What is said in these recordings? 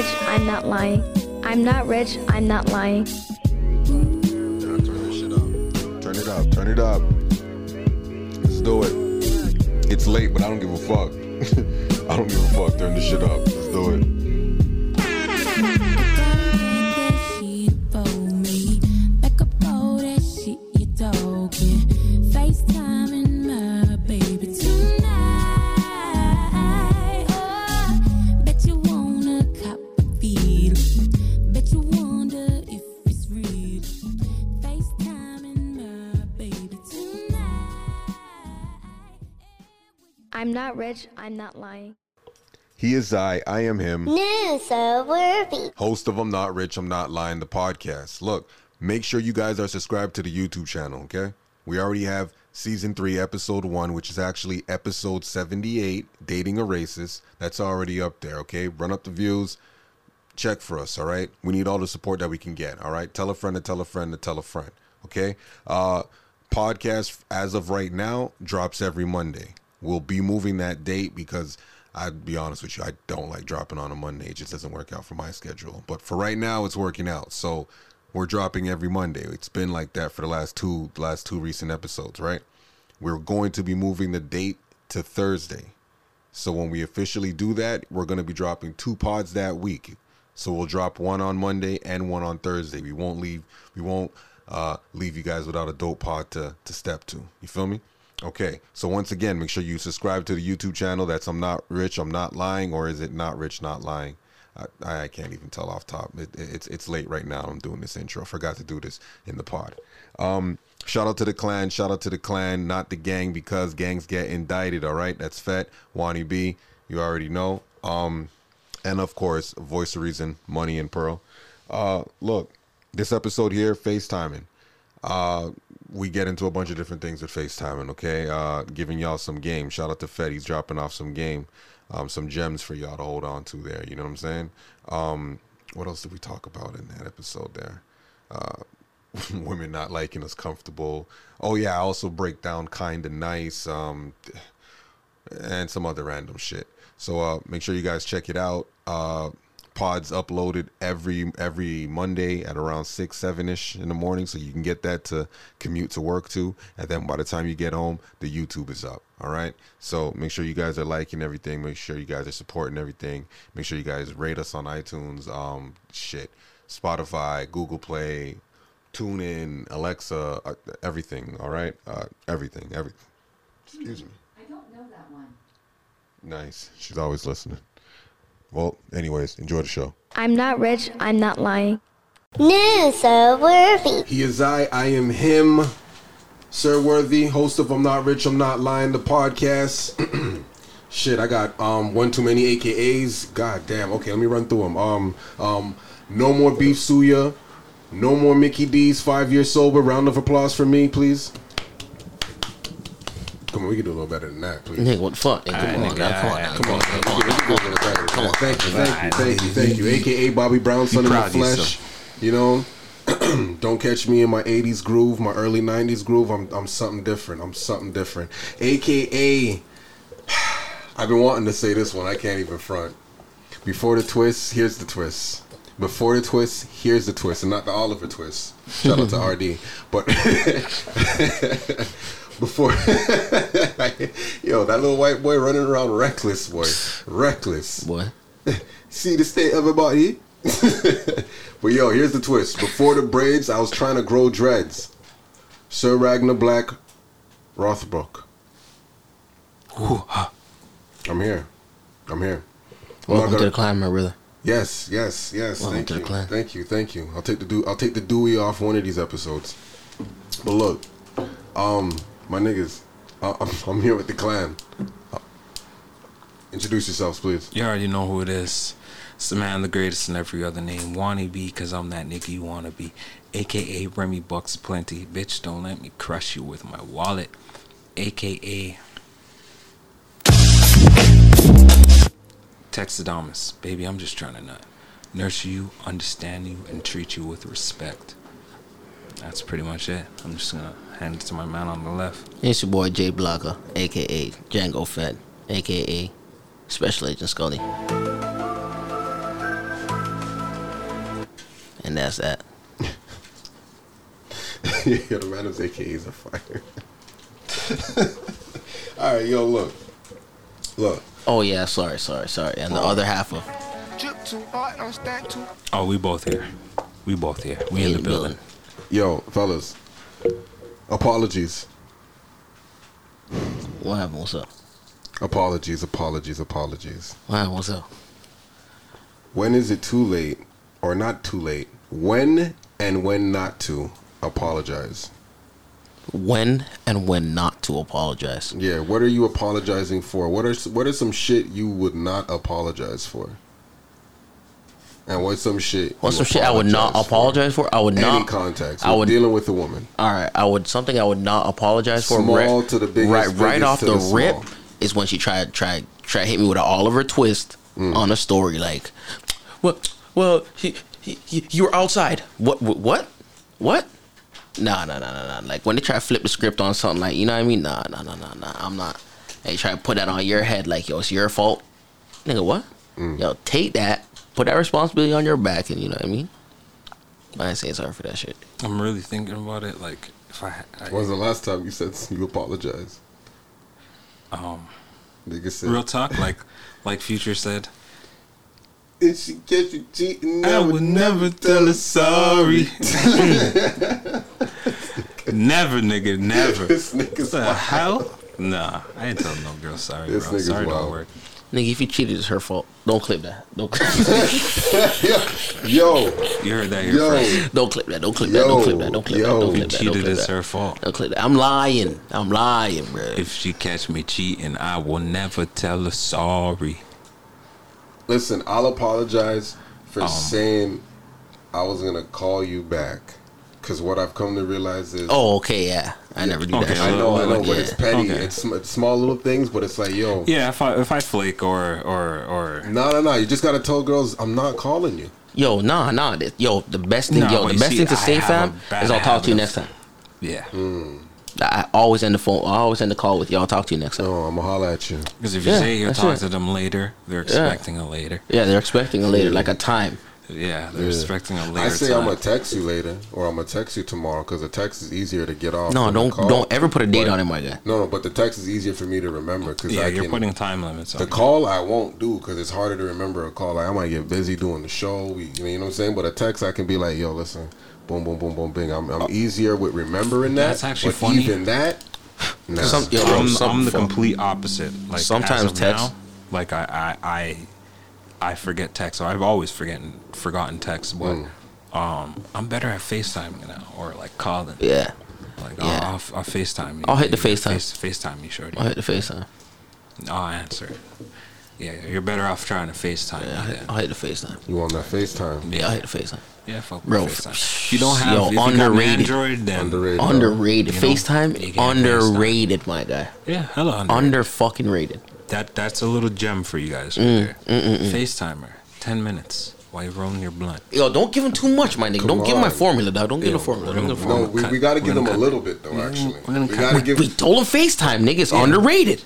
rich, I'm not lying. I'm not rich, I'm not lying. Turn. Turn it up. Turn it up. Let's do it. It's late, but I don't give a fuck. I don't give a fuck. Turn this shit up. Let's do it. I'm not rich, I'm not lying. He is I. I am him. News so worthy. Host of I'm Not Rich, I'm Not Lying, the podcast. Look, make sure you guys are subscribed to the YouTube channel, okay? We already have season three, episode one, which is actually episode 78, Dating a Racist. That's already up there, okay? Run up the views. Check for us, all right? We need all the support that we can get, all right? Tell a friend to tell a friend to tell a friend, okay? Uh, podcast, as of right now, drops every Monday. We'll be moving that date because I'd be honest with you, I don't like dropping on a Monday. It just doesn't work out for my schedule. But for right now, it's working out. So we're dropping every Monday. It's been like that for the last two last two recent episodes, right? We're going to be moving the date to Thursday. So when we officially do that, we're going to be dropping two pods that week. So we'll drop one on Monday and one on Thursday. We won't leave we won't uh, leave you guys without a dope pod to to step to. You feel me? Okay, so once again, make sure you subscribe to the YouTube channel. That's I'm not rich, I'm not lying, or is it not rich, not lying? I, I can't even tell off top. It, it's it's late right now. I'm doing this intro. Forgot to do this in the pod. Um, shout out to the clan. Shout out to the clan, not the gang, because gangs get indicted. All right, that's Fett, Wani B. You already know. Um, and of course, voice of reason, money and pearl. Uh, look, this episode here, FaceTiming. Uh, we get into a bunch of different things with FaceTiming, okay? Uh, giving y'all some game. Shout out to Fett. He's dropping off some game, um, some gems for y'all to hold on to there. You know what I'm saying? Um, what else did we talk about in that episode there? Uh, women not liking us comfortable. Oh, yeah, I also break down kind of nice um, and some other random shit. So uh, make sure you guys check it out. Pods uploaded every every Monday at around six seven ish in the morning, so you can get that to commute to work to, and then by the time you get home, the YouTube is up. All right, so make sure you guys are liking everything. Make sure you guys are supporting everything. Make sure you guys rate us on iTunes. Um, shit, Spotify, Google Play, TuneIn, Alexa, uh, everything. All right, uh, everything, everything. Excuse me. I don't know that one. Nice. She's always listening. Well, anyways, enjoy the show. I'm not rich, I'm not lying. News so worthy. He is I, I am him. Sir Worthy, host of I'm Not Rich, I'm Not Lying, the podcast. Shit, I got um one too many AKAs. God damn. Okay, let me run through them. Um, um, no more beef suya. No more Mickey D's. Five years sober. Round of applause for me, please. Come on, we can do a little better than that, please. Nigga, what the fuck? Nigga, come on, nigga, now, come on, alright, Come on, come on, We can do a little better. Come on. Thank you, thank you, thank you, thank you. AKA Bobby Brown, son in the flesh. You know, don't catch me in my 80s groove, my early 90s groove. I'm, I'm something different. I'm something different. AKA, I've been wanting to say this one. I can't even front. Before the twist, here's the twist. Before the twist, here's the twist, and not the Oliver twist. Shout out to RD. But before, yo, that little white boy running around reckless, boy, reckless. boy. See the state of everybody. but yo, here's the twist. Before the braids, I was trying to grow dreads. Sir Ragnar Black, Lothbrok. I'm here. I'm here. I'm Welcome to gonna- the climb, my brother. Yes, yes, yes. Welcome thank to the you, clan. thank you, thank you. I'll take the do. I'll take the Dewey off one of these episodes. But look, um, my niggas, I'm, I'm here with the clan. Uh, introduce yourselves, please. You already know who it is. It's the man, the greatest in every other name. Wanna be, cause I'm that nigga you wanna be. AKA Remy Bucks Plenty. Bitch, don't let me crush you with my wallet. AKA Texadamus. Baby, I'm just trying to nut. Nurture you, understand you, and treat you with respect. That's pretty much it. I'm just gonna hand it to my man on the left. It's your boy Jay Blocker, aka Django Fett, aka Special Agent Scully. and that's that. yeah, the randoms AKAs are fire. All right, yo, look, look. Oh yeah, sorry, sorry, sorry. And the other half of Oh, we both here. We both here. We in the building. Yo, fellas, apologies, What happened? What's up? apologies, apologies, apologies. What happened? What's up? When is it too late, or not too late? When and when not to apologize? When and when not to apologize. Yeah, what are you apologizing for? What are what are some shit you would not apologize for? And what's some shit? What's some shit I would not apologize for? I would Any not. context. I would. dealing with a woman. All right, I would something I would not apologize for. Small right, to the biggest, right, right off the, the rip is when she tried tried try hit me with an Oliver twist Mm. on a story like, well, well, he, he, he, you were outside. What, what, what, what? Nah, nah, nah, nah, nah. Like when they try to flip the script on something, like you know what I mean? Nah, nah, nah, nah, nah. I'm not. They try to put that on your head, like yo, it's your fault. Nigga, what? Mm. Yo, take that, put that responsibility on your back, and you know what I mean? I ain't saying sorry for that shit. I'm really thinking about it. Like, if I, I was the last time you said you apologize? um, Nigga said, real talk, like, like Future said, If she catch you cheating, I would never tell her sorry. never, nigga, never. This nigga's the wild. hell? Nah, I ain't telling no girl sorry, This bro. nigga's Sorry wild. don't work. Nigga, if you cheated, it's her fault. Don't clip that. Don't clip. That. yo, You heard that here yo, first. don't clip that. Don't clip that. Don't clip that. Don't clip that. Don't clip that. Don't Cheated clip is her fault. Don't clip that. I'm lying. I'm lying, bro. If she catch me cheating, I will never tell her sorry. listen, I'll apologize for Um. saying I was gonna call you back. Cause what I've come to realize is, Oh, okay, yeah. I never do Okay, that. I know, I know, like, but yeah. it's petty. Okay. It's sm- small little things, but it's like, yo, Yeah, if I if I flake or or or no, no, no. You just gotta tell girls I'm not calling you. Yo, nah, nah. Yo, the best thing, Nah, yo, the best see, thing to I say, have fam, is I'll talk to you next time. yeah, Hmm. I always end the phone. I always end the call with y'all. Talk to you next time. No, I'm gonna holla at you. because if you Yeah, say you'll that's talk it. to them later, they're expecting a later. Yeah, they're expecting a later, like a time. Yeah, they're Yeah. expecting a later. I say time. I'm gonna text you later, or I'm gonna text you tomorrow, because a text is easier to get off. No, don't don't ever put a date But- on it, my guy. No, no, but the text is easier for me to remember because yeah, I you're can. putting time limits on the it. call I won't do because it's harder to remember a call. Like I might get busy doing the show. We, you know what I'm saying? But a text I can be like, yo, listen, boom, boom, boom, boom, bing. I'm, I'm uh, easier with remembering that. That's actually but funny. Even that, nah. Some- yo, I'm, I'm the complete opposite. Like Sometimes text- now, like I, I I I forget text. So I've always forgotten forgotten text, but Mm. um I'm better at FaceTiming now or like calling. Yeah, Like Yeah. I'll, I'll, I'll FaceTime you. I'll hit the FaceTime. Face, FaceTime you, shorty. I'll hit the FaceTime. I'll answer. Yeah, you're better off trying to FaceTime Yeah, I'll hit. I'll hit the FaceTime. you want that FaceTime? Yeah, I'll hit the FaceTime. Yeah, fuck Bro, with FaceTime. If you don't have, yo, if you got underrated. Android, then Underrated. Underrated. You know, FaceTime, can't underrated, my guy. yeah, hella underrated. Under fucking rated. That that's a little gem for you guys right Mm, there. Mm, mm, mm. FaceTimer, ten minutes while you're rolling your blunt. Yo, don't give him too much, my nigga. Come don't give him my formula, dog. Don't give him the formula. Don't give him No, formula. we, we got to give him a little bit though. Mm-hmm. Actually, we're gonna we cut. got to We, give. we told him FaceTime, nigga. It's underrated.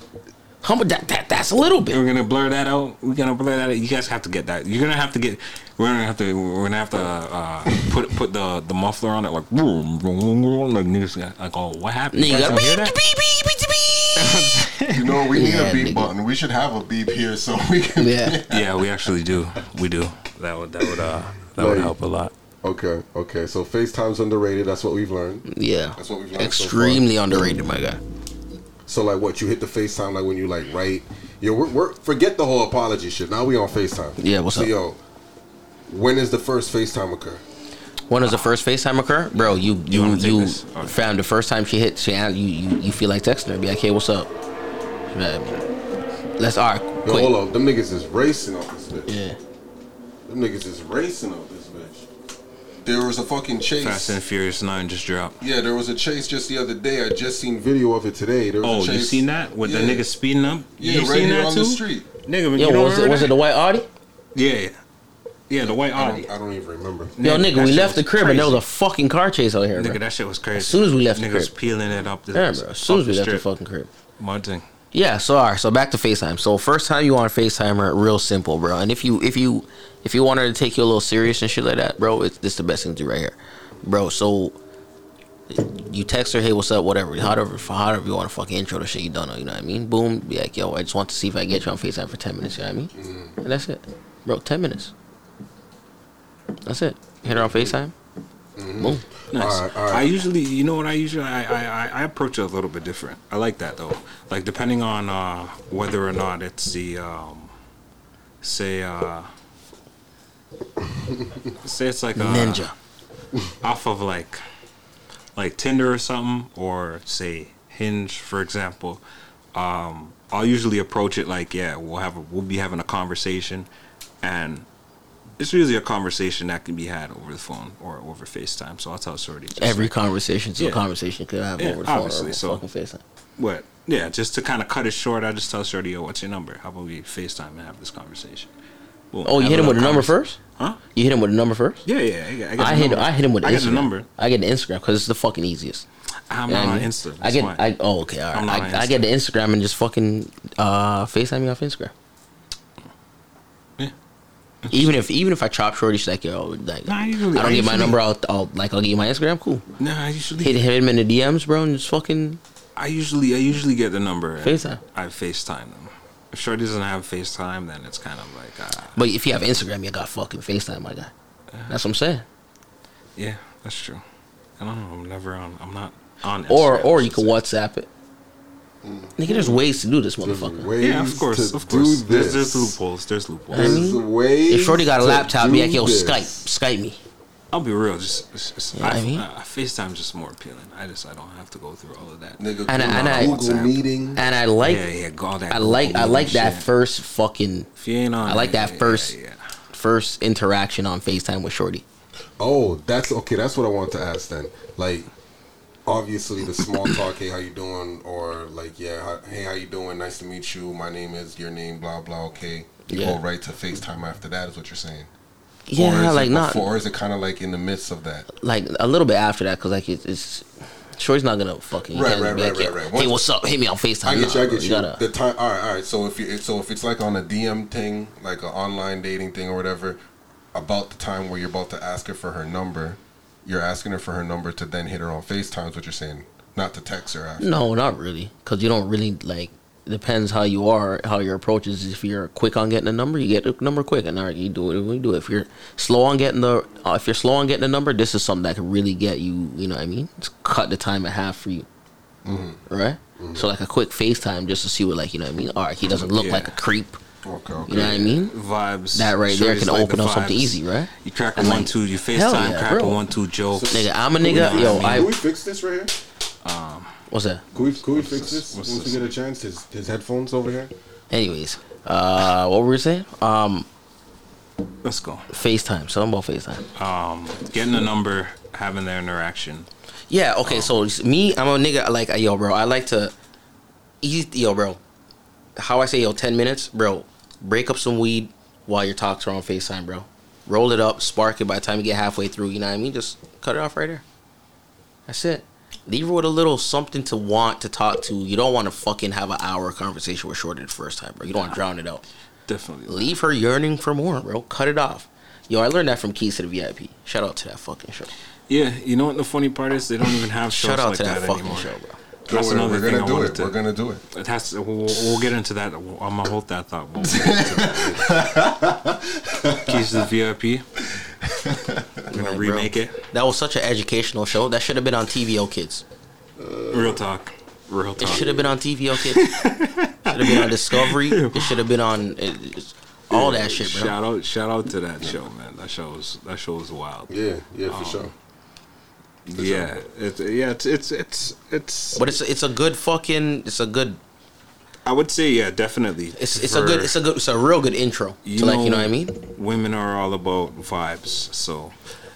How about that, that? That's a little bit. We're gonna blur that out. We're gonna blur that out. You guys have to get that. You're gonna have to get. We're gonna have to. We're gonna have to uh, put put the the muffler on it like. Boom, boom, boom, like niggas like oh what happened? Nigga, You guys gotta don't hear that? beep, beep, beep, beep. You know, we need Yeah, a beep nigga. button. We should have a beep here so we can. Yeah. Yeah, we actually do. We do. That would that would uh that would help a lot. Okay, okay. So FaceTime's underrated. That's what we've learned. Yeah. That's what we've learned so Extremely underrated, my guy. So like, what you hit the FaceTime like when you like write? Yo, we're, we're forget the whole apology shit. Now we on FaceTime. Yeah, what's so, up? Yo, when does the first FaceTime occur? When does the first FaceTime occur, bro? You you wanna you, found the first time she hit, she you you, you feel like texting her, be like, hey, what's up? Let's all right, Yo, quick. hold on. Them niggas is racing off this bitch. Yeah. Them niggas is racing off this bitch. There was a fucking chase. Fast and Furious Nine just dropped. yeah, there was a chase just the other day. I just seen video of it today. There was Oh, a chase. you seen that with yeah. the nigga speeding up? Yeah, you right seen here that on too? the street. Nigga, Yo, you don't was it was it the white Audi? Yeah, yeah, yeah, the white I don't, I don't even remember. Yo, Nigga, nigga, we left the was crib and there was a fucking car chase out here, bro. Nigga, that shit was crazy. As soon as we left the Niggas crib. peeling it up the Yeah, bro. As soon as we the left the fucking crib. One thing. Yeah, so all right, so back to FaceTime. So first time you on FaceTime real simple, bro. And if you if you if you want her to take you a little serious and shit like that, bro, it's this the best thing to do right here. Bro, so you text her, hey, what's up, whatever, however, however you want to fucking intro the shit you don't know, you know what I mean? Boom, be like, yo, I just want to see if I can get you on FaceTime for ten minutes, you know what I mean? Mm-hmm. And that's it. Bro, ten minutes. That's it. Hit her on FaceTime. Boom. Nice. All right, all right. I usually, you know what I usually, I, I, I- I approach it a little bit different. I like that though. Like depending on uh, whether or not it's the, um, say, uh, say it's like a Ninja. off of like, like Tinder or something, or say Hinge, for example. Um, I'll usually approach it like, yeah, we'll have, a, we'll be having a conversation, and it's usually a conversation that can be had over the phone or over FaceTime. So I'll tell Shorty. Every like, conversation's Yeah. a conversation you could have Yeah, over the phone or over so- fucking FaceTime. What? Yeah, just to kind of cut it short, I just tell Shorty, yo, what's your number? How about we FaceTime and have this conversation? Boom, Oh, you hit him with the number first? Huh? You hit him with the number first? Yeah, yeah. I, get- I, hit number. I hit him with I Instagram. get the number. I get the Instagram because it's the fucking easiest. I'm You know not on I mean? Insta. I get why. I oh okay all right. On I, I get the Instagram and just fucking uh FaceTime me off Instagram. Even if even if I chop shorty, she's like yo, like Nah, I usually- I don't I get my number. I'll, I'll like I'll give you my Instagram. Cool. Nah, I usually, Hit hit him in the DMs, bro, and just fucking I usually, I usually get the number. FaceTime. I FaceTime them. If Shorty doesn't have FaceTime, then it's kind of like, uh, But if you have Instagram, you got fucking FaceTime, my guy. That's what I'm saying. yeah, that's true. I don't know. I'm never on. I'm not on. Instagram, Or or you can. WhatsApp it. Nigga, there's ways to do this, There's motherfucker. ways Yeah, of course, to of course. do There's, this. there's loopholes. There's loopholes. I There's mean, ways If Shorty got a laptop, be like, do yo, this. Skype, Skype me. I'll be real. Just, it's, it's, Yeah, I, I mean- uh, FaceTime's just more appealing. I just, I don't have to go through all of that. Nigga, And I- and I- Google WhatsApp. meeting. And I like yeah, yeah, go all that. I like I like that shit. first fucking If you ain't on, I like yeah, that yeah, first- Yeah, yeah. first interaction on FaceTime with Shorty. Oh, that's okay. That's what I want to ask then. Like, obviously the small talk. Hey, how you doing? Or like, yeah, hey, how you doing? Nice to meet you. My name is your name. Blah blah. Okay. You Yeah. go right to FaceTime after that. Is what you're saying? Yeah, is like not before, or is it kind of like in the midst of that? like a little bit after that because like it's, it's Shorty's not gonna fucking Right, right, right, right, right. Hey, what's up? Hit me on FaceTime. I get you. I get you. gotta- the time. All right, all right. So if you, so if it's like on a DM thing, like an online dating thing or whatever, about the time where you're about to ask her for her number, you're asking her for her number to then hit her on FaceTime. Is what you're saying? Not to text her after. No, not really, because you don't really like. Depends how you are, how your approach is. If you're quick on getting a number, you get the number quick, and all right, you do it. We do it. If you're slow on getting the, uh, if you're slow on getting the number, this is something that could really get you. You know what I mean? It's cut the time in half for you, right? So like a quick FaceTime just to see what like you know what I mean. All right, he doesn't look Yeah. like a creep. Okay. okay. You know what I mean? Vibes. That right there can like open the up something easy, right? You crack a one like, two. You hell FaceTime, yeah, crack a one two joke. Nigga, I'm a nigga. Yeah, Yo, I mean, I Can we fix this right here? Um, what's that? Can we, can we fix this what's once this? we get a chance? His, his headphones over here. Anyways, uh, what were we saying? Um, Let's go. FaceTime. Something about FaceTime. Um, getting a number, having their interaction. Yeah, okay, so me, I'm a nigga like yo, bro. I like to easy yo, bro. How I say yo, ten minutes, bro. Break up some weed while your talks are talking to her on FaceTime, bro. Roll it up, spark it by the time you get halfway through, you know what I mean? Just cut it off right there. That's it. Leave her with a little something to want to talk to. You don't want to fucking have an hour conversation with Shorty the first time, bro. You don't want to drown it out. Definitely. Leave her yearning for more, bro. Cut it off. Yo, I learned that from Keys to the VIP. Shout out to that fucking show. Yeah, you know what the funny part is? They don't even have shows Shout out like to that, that, fucking anymore. show, bro. Don't That's worry, another we're thing gonna I do wanted it. to- We're gonna do it. It has to, we'll, we'll get into that. I'm gonna hold that thought. We'll get into that. Keys to the VIP. I'm gonna Right, bro. remake it. That was such an educational show. That should have been on TVO Kids. Real talk. Real talk. It should have been on TVO Kids. should have been on Discovery. It should have been on it, it's- all that shit, bro. Shout out, shout out to that show, man. That show was that show was wild. Yeah, yeah, Um, for sure. Yeah, it's yeah, it's it's it's it's. But it's it's a good fucking it's a good I would say yeah, definitely. it's it's a good it's a good it's a real good intro you to like you know what I mean. Women are all about vibes, so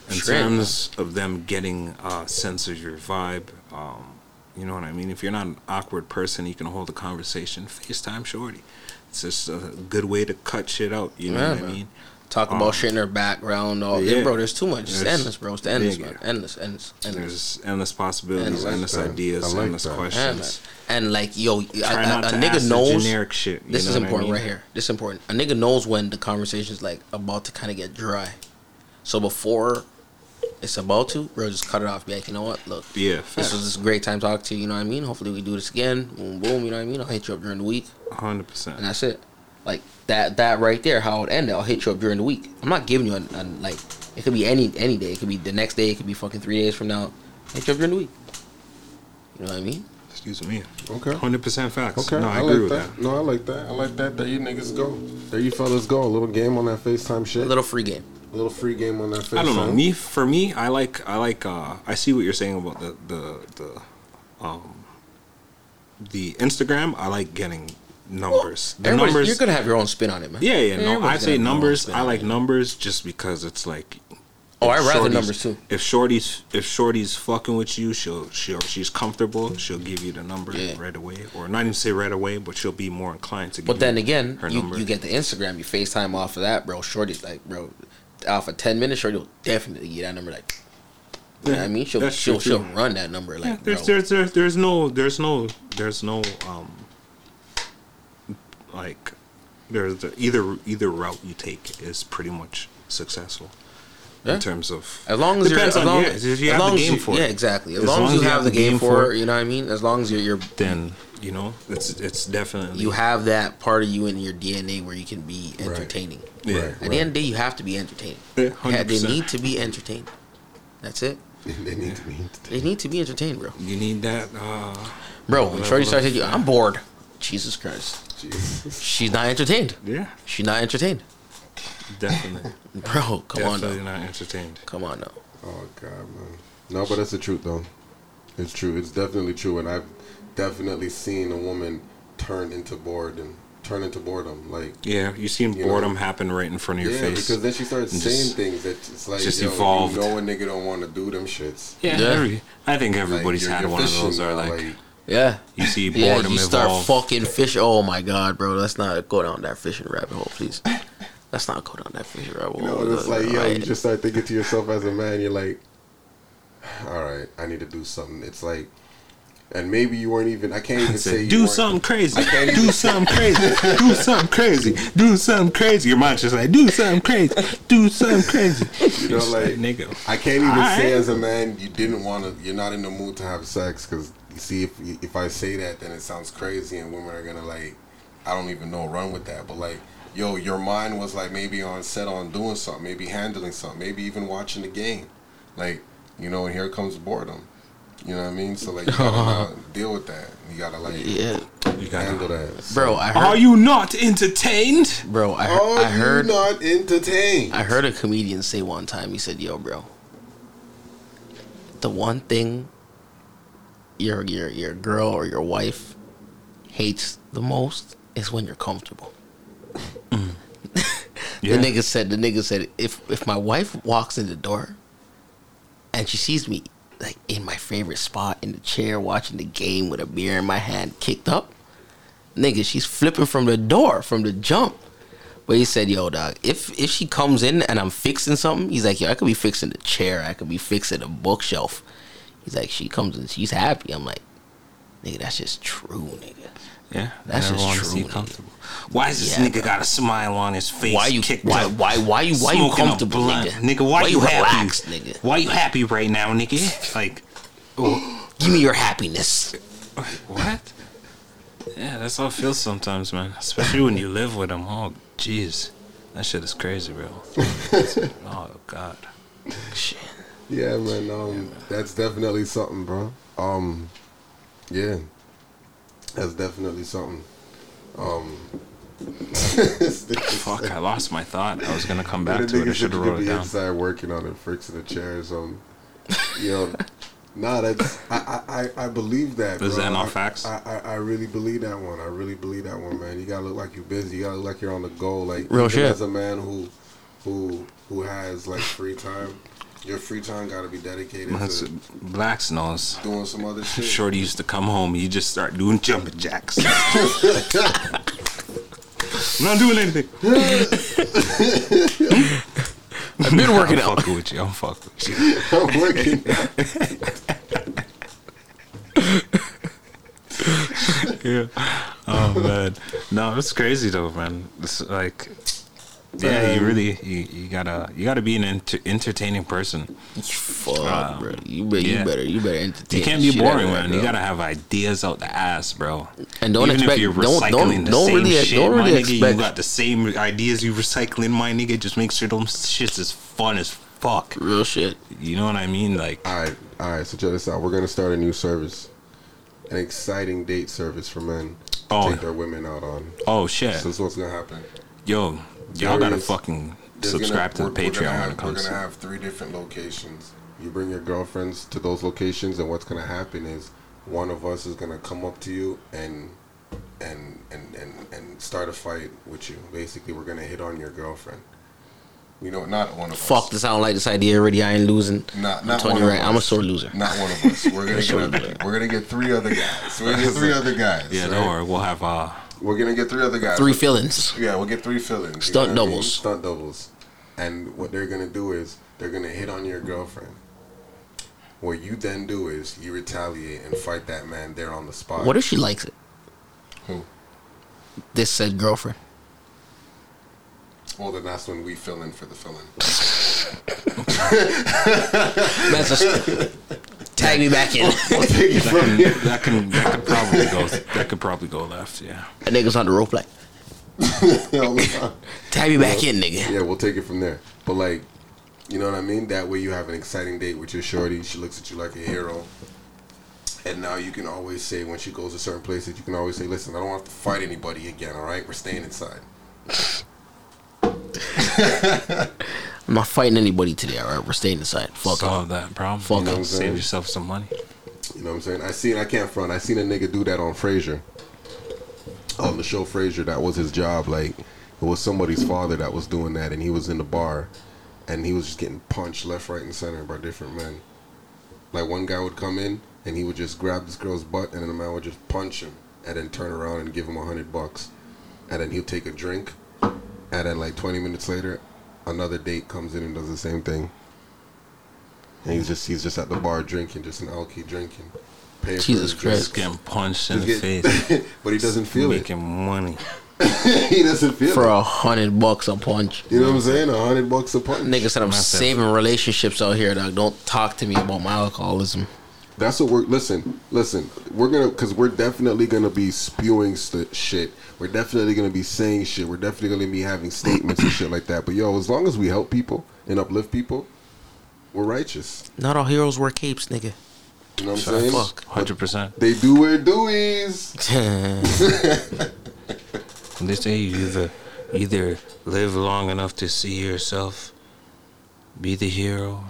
in Straight, terms of them getting a sense of your vibe, um, you know what I mean. If you're not an awkward person, you can hold a conversation. FaceTime shorty. It's just a good way to cut shit out. You know Yeah, what I mean. Talk about um, shit in her background. All yeah, yeah. bro. There's too much. It's There's endless, bro. It's endless, big. man. Endless, endless, endless. There's endless possibilities, Endless. endless ideas, like endless that. Questions. And like, yo, a, Try a, not a nigga ask the knows. generic shit. you This know is what I important mean? right here. This is important. A nigga knows when the conversation is like about to kind of get dry. So before it's about to, bro, just cut it off. Be like, you know what? Look, Yeah, this facts. was just a great time talking to you. You know what I mean? Hopefully we do this again. Boom, boom. You know what I mean? I'll hit you up during the week, hundred percent. and that's it. Like that, that right there, how it ended. I'll hit you up during the week. I'm not giving you a, a like. It could be any any day. It could be the next day. It could be fucking three days from now. Hit you up during the week. You know what I mean? Excuse me. Okay. Hundred percent facts. Okay, No, I, I, agree like with that. that. No, I like that. I like that. There you niggas go. There you fellas go. A little game on that FaceTime shit. A little free game. A little free game on that FaceTime. I don't know. Me for me, I like I like uh I see what you're saying about the the the um the Instagram. I like getting numbers. the numbers You're gonna have your own spin on it, man. Yeah, yeah, no. I say have their own numbers. I like numbers just because it's like Oh, I rather numbers too. If Shorty's if Shorty's fucking with you, she'll she'll she's comfortable. She'll give you the number Yeah. right away, or not even say right away, but she'll be more inclined to. Give But then again, her you, number. you get the Instagram, you FaceTime off of that, bro. Shorty, like, bro, off of ten minutes, Shorty will definitely get that number. Like, you know what I mean? She'll she'll she'll run that number. Yeah, Like, there's, bro. there's there's there's no there's no there's no um like there's the, either either route you take is pretty much successful Yeah. in terms of As long as you're, as on long, yeah, if you as have long the as game you, for yeah, it, exactly. As, long, as you have the game, for it, you know what I mean. As long as you're, you're then you know it's it's definitely you have that part of you in your DNA where you can be entertaining. yeah. Right. At the end of the day, you have to be entertaining. Yeah, Yeah, they 100%. need to be entertained. That's it. they need to be. They need to be entertained, bro. You need that. Uh, Bro, when level Shorty starts of- hitting you, I'm bored. Jesus Christ. Jesus. She's not entertained. Yeah, She's not entertained. definitely. Bro, come on definitely now. not entertained. Come on now. Oh God, man. No, but that's the truth though. It's true. It's definitely true, and I've definitely seen a woman turn into boredom. Turn into boredom, like Yeah, you seen You know. boredom happen right in front of your yeah, face. because then she starts And saying just- things that it's like just yo, evolved. You know, a nigga don't want to do them shits. yeah, Yeah. every- I think Like, everybody's you're- had you're one of those. Are now, like, Yeah. you see Yeah, boredom you start fucking fish. Oh my god, bro. Let's not go down that fishing rabbit hole, please. Let's not go down that fishing rabbit hole. You know, it's like yo, you just start thinking to yourself as a man. You're like, all right, I need to do something. It's like, and maybe you weren't even. I can't even Said, say you do something crazy. can't Do something crazy. Do something crazy. Do something crazy. Your mind's just like, do something crazy. Do something crazy. You know, like nigga. I can't even Alright. say as a man you didn't want to. You're not in the mood to have sex because you see if if I say that then it sounds crazy and women are gonna like I don't even know run with that. But like yo, your mind was like maybe on set on doing something, maybe handling something, maybe even watching the game. Like you know, and here comes boredom. You know what I mean? So like you gotta uh, deal with that. You gotta like Yeah, You gotta, handle that. bro. I Are you not entertained? Bro, I, Are heard. I heard. you not entertained? I heard a comedian say one time. He said, "Yo, bro, the one thing your your your girl or your wife hates the most is when you're comfortable." Yeah. The nigga said. The nigga said, "If if my wife walks in the door, and she sees me like in my favorite spot in the chair watching the game with a beer in my hand, kicked up, nigga, she's flipping from the door from the jump." But he said, "Yo, dog, if if she comes in and I'm fixing something, he's like, yo, I could be fixing the chair, I could be fixing a bookshelf." He's like, she comes and she's happy. I'm like, nigga, that's just true, nigga. Yeah, That's just true, you comfortable. Why is this Yeah, nigga bro. got a smile on his face? Why you kicked why up, why why you why you comfortable, nigga? Nigga, why, you, happy? relaxed, nigga? Why you happy right now, nigga? Like, Give me your happiness. what? Yeah, that's how it feels sometimes, man. Especially when you live with them. Oh, jeez, that shit is crazy, bro. oh God. Shit. Yeah, man. Um, that's definitely something, bro. Um, yeah, that's definitely something. Um, Fuck, I lost my thought. I was gonna come back to it. I should have wrote it down. inside working on it, fixing the chairs. Um, you know, nah, that's I, I I- I believe that. Is bro. that not facts? I, I I really believe that one. I really believe that one, man. You gotta look like you're busy. You gotta look like you're on the go. Like Real shit. as a man who who who has like free time, your free time gotta be dedicated That's to Blacks knows. doing some other shit. Shorty used to come home. You just start doing jumping jacks. I'm not doing anything. I've been working I'm out. fucking with you. I'm fucking with you. I'm working. yeah. Oh man. No, it's crazy though, man. It's like, yeah, you really you, you gotta you gotta be an enter- entertaining person. Fuck, Um, bro. You better, yeah. you better, you better entertain. You can't be shit out of boring, that man. You gotta have ideas out the ass, bro. And don't Even expect- if you're don't- recycling don't- the don't same really- shit, don't my really nigga. expect- You got the same ideas you recycling, my nigga. Just make sure those shits is fun as fuck. real shit. You know what I mean? Like, All right, all right. So check this out. We're gonna start a new service, an exciting date service for men. to Oh. Take their women out on. oh shit, So this is what's gonna happen. yo, There y'all gotta is- fucking subscribe gonna- to the we're- we're gonna Patreon have- when it comes. We're gonna have three different locations. You bring your girlfriends to those locations, and what's gonna happen is one of us is gonna come up to you and and and and, and start a fight with you. Basically, we're gonna hit on your girlfriend. You know, not one of Fuck us. Fuck this. I don't like this idea already. I ain't losing. Not, I'm not telling one you of right. us. I'm a sore loser. Not one of us. We're gonna get we're gonna get three other guys. We're gonna get three other guys. Yeah, right? don't worry. We'll have uh, We're gonna get three other guys. Three fillings. Yeah, we'll get three fillings. you Stunt know what I mean? doubles. Stunt doubles. And what they're gonna do is they're gonna hit on your girlfriend. What you then do is you retaliate and fight that man there on the spot. What if she likes it? Who? This said girlfriend. Well, then that's when we fill in for the filling. That's a, tag me back in. We'll take it from here. that can that could probably go that could probably go left. Yeah. That nigga's on the rope like, All the time. tag me back in, nigga. Yeah, we'll take it from there. But like, you know what I mean? That way you have an exciting date with your shorty. She looks at you like a hero. And now you can always say when she goes to certain places, you can always say, "Listen, I don't have to fight anybody again. All right, we're staying inside." I'm not fighting anybody today. All right, we're staying inside. Fuck off. Solve that problem. Fuck you know, off. save yourself some money. You know what I'm saying? I seen I can't front. I seen a nigga do that on Frasier. On the show Frasier, that was his job. Like it was somebody's father that was doing that, and he was in the bar, and he was just getting punched left, right, and center by different men. Like one guy would come in, and he would just grab this girl's butt, and then the man would just punch him, and then turn around and give him a hundred bucks, and then he'll take a drink, and then like 20 minutes later, another date comes in and does the same thing. And he's just he's just at the bar drinking, just an alky drinking, paying Jesus for his getting punched in Just the get- face, but he doesn't feel it. making money. he doesn't feel it. For it. a hundred bucks a punch. You know what I'm saying? A hundred bucks a punch. Nigga said I'm Massive. saving relationships out here, dog. Don't talk to me about my alcoholism. That's what we're listen, listen. We're gonna because we're definitely gonna be spewing st- shit. We're definitely gonna be saying shit. We're definitely gonna be having statements and shit like that. But yo, as long as we help people and uplift people, we're righteous. Not all heroes wear capes, nigga. You know what I'm the saying? fuck. Hundred percent. They do wear dewies. They say you either either live long enough to see yourself be the hero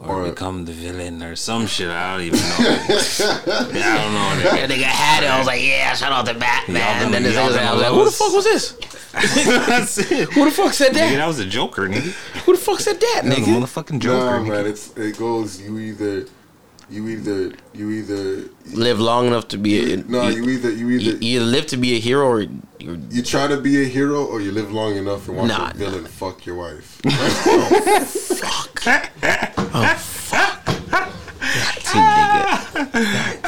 or, Or- become the villain or some shit. I don't even know. yeah, I don't know. Yeah, nigga had it. I was like, yeah, shout out to Batman. Y'all And then them- this y'all nigga said, them I was like, who the fuck was this? That's it. Who the fuck said Nigga, that? that was a Joker, nigga. Who the fuck said that, That was a motherfucking Joker. Nah, nigga. man. It's it goes. You either, you either, you either. Live long enough to be a. No, you either, you you, either. you either live to be a hero or you're You try to be a hero, or you live long enough and watch Nah, a villain fuck your wife. too nigga. Fat too nigga.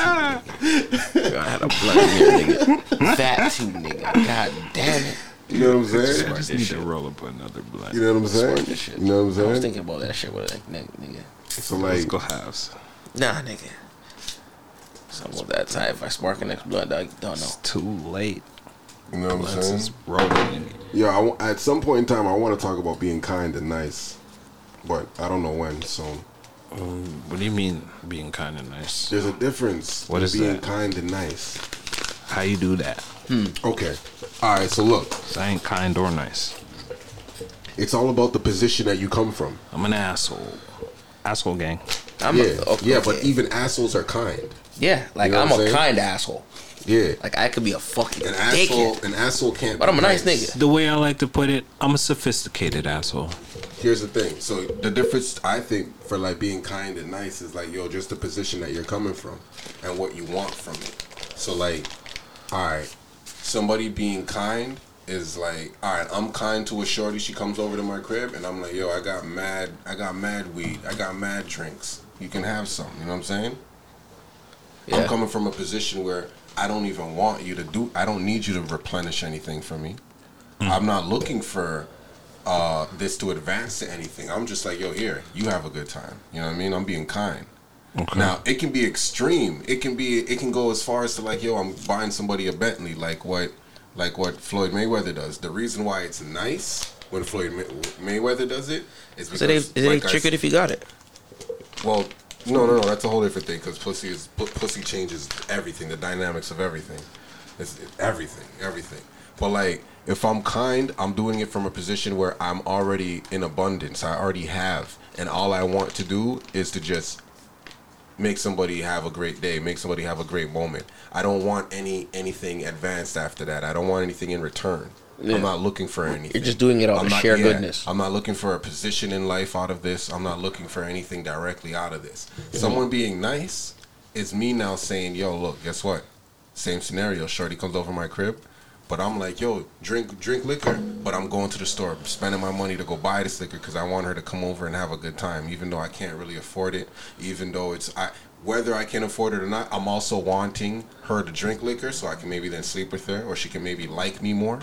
I had a blood here, nigga. Fat too nigga. God damn it. You know what I'm saying? I just need to roll up another blunt. You know what I'm saying? Shit. You know what I'm saying? I was thinking about that shit with like nigga. nigga. So Let's like, go halves. Nah, nigga. Something about that time. If I spark an next blood, dog, don't know. It's too late. you know what I'm Blunts saying? is rolling. nigga. Yeah, I w at some point in time, I want to talk about being kind and nice, but I don't know when. So Um, what do you mean being kind of nice? there's a difference What is in being that? kind and nice. How you do that? Okay, all right. So look, 'Cause I ain't kind or nice. it's all about the position that you come from. I'm an asshole. Asshole gang. I'm yeah, a, okay, yeah, but even assholes are kind. yeah, like You know I'm a saying? kind asshole. Yeah, Like I could be a fucking an asshole, an asshole can't. But I'm be a nice nigga. The way I like to put it, I'm a sophisticated asshole. Here's the thing. So the difference, I think, for like being kind and nice is like, yo, just the position that you're coming from and what you want from it. So like, all right, somebody being kind is like, all right, I'm kind to a shorty. She comes over to my crib, and I'm like, yo, I got mad, I got mad weed, I got mad drinks. You can have some. You know what I'm saying? Yeah. I'm coming from a position where I don't even want you to do. I don't need you to replenish anything for me. Mm. I'm not looking for uh, this to advance to anything. I'm just like, yo, here, you have a good time. You know what I mean? I'm being kind. Okay. Now it can be extreme. It can be. It can go as far as to like, yo, I'm buying somebody a Bentley, like what, like what Floyd Mayweather does. The reason why it's nice when Floyd May- Mayweather does it is because So they, is it like I triggered if you got it? well, no, no, no. That's a whole different thing because pussy is pu- pussy changes everything, the dynamics of everything. It's it- everything, everything. But like, if I'm kind, I'm doing it from a position where I'm already in abundance. I already have, and all I want to do is to just make somebody have a great day, make somebody have a great moment. I don't want any anything advanced after that. I don't want anything in return. Yeah. I'm not looking for anything. You're just doing it out of sheer yeah, goodness. I'm not looking for a position in life out of this. I'm not looking for anything directly out of this. Mm-hmm. Someone being nice is me now saying, "Yo, look, guess what? Same scenario. Shorty comes over my crib, but I'm like, "Yo, drink drink liquor," but I'm going to the store, spending my money to go buy this liquor because I want her to come over and have a good time, even though I can't really afford it. Even though it's I. Whether I can afford it or not, I'm also wanting her to drink liquor so I can maybe then sleep with her, or she can maybe like me more.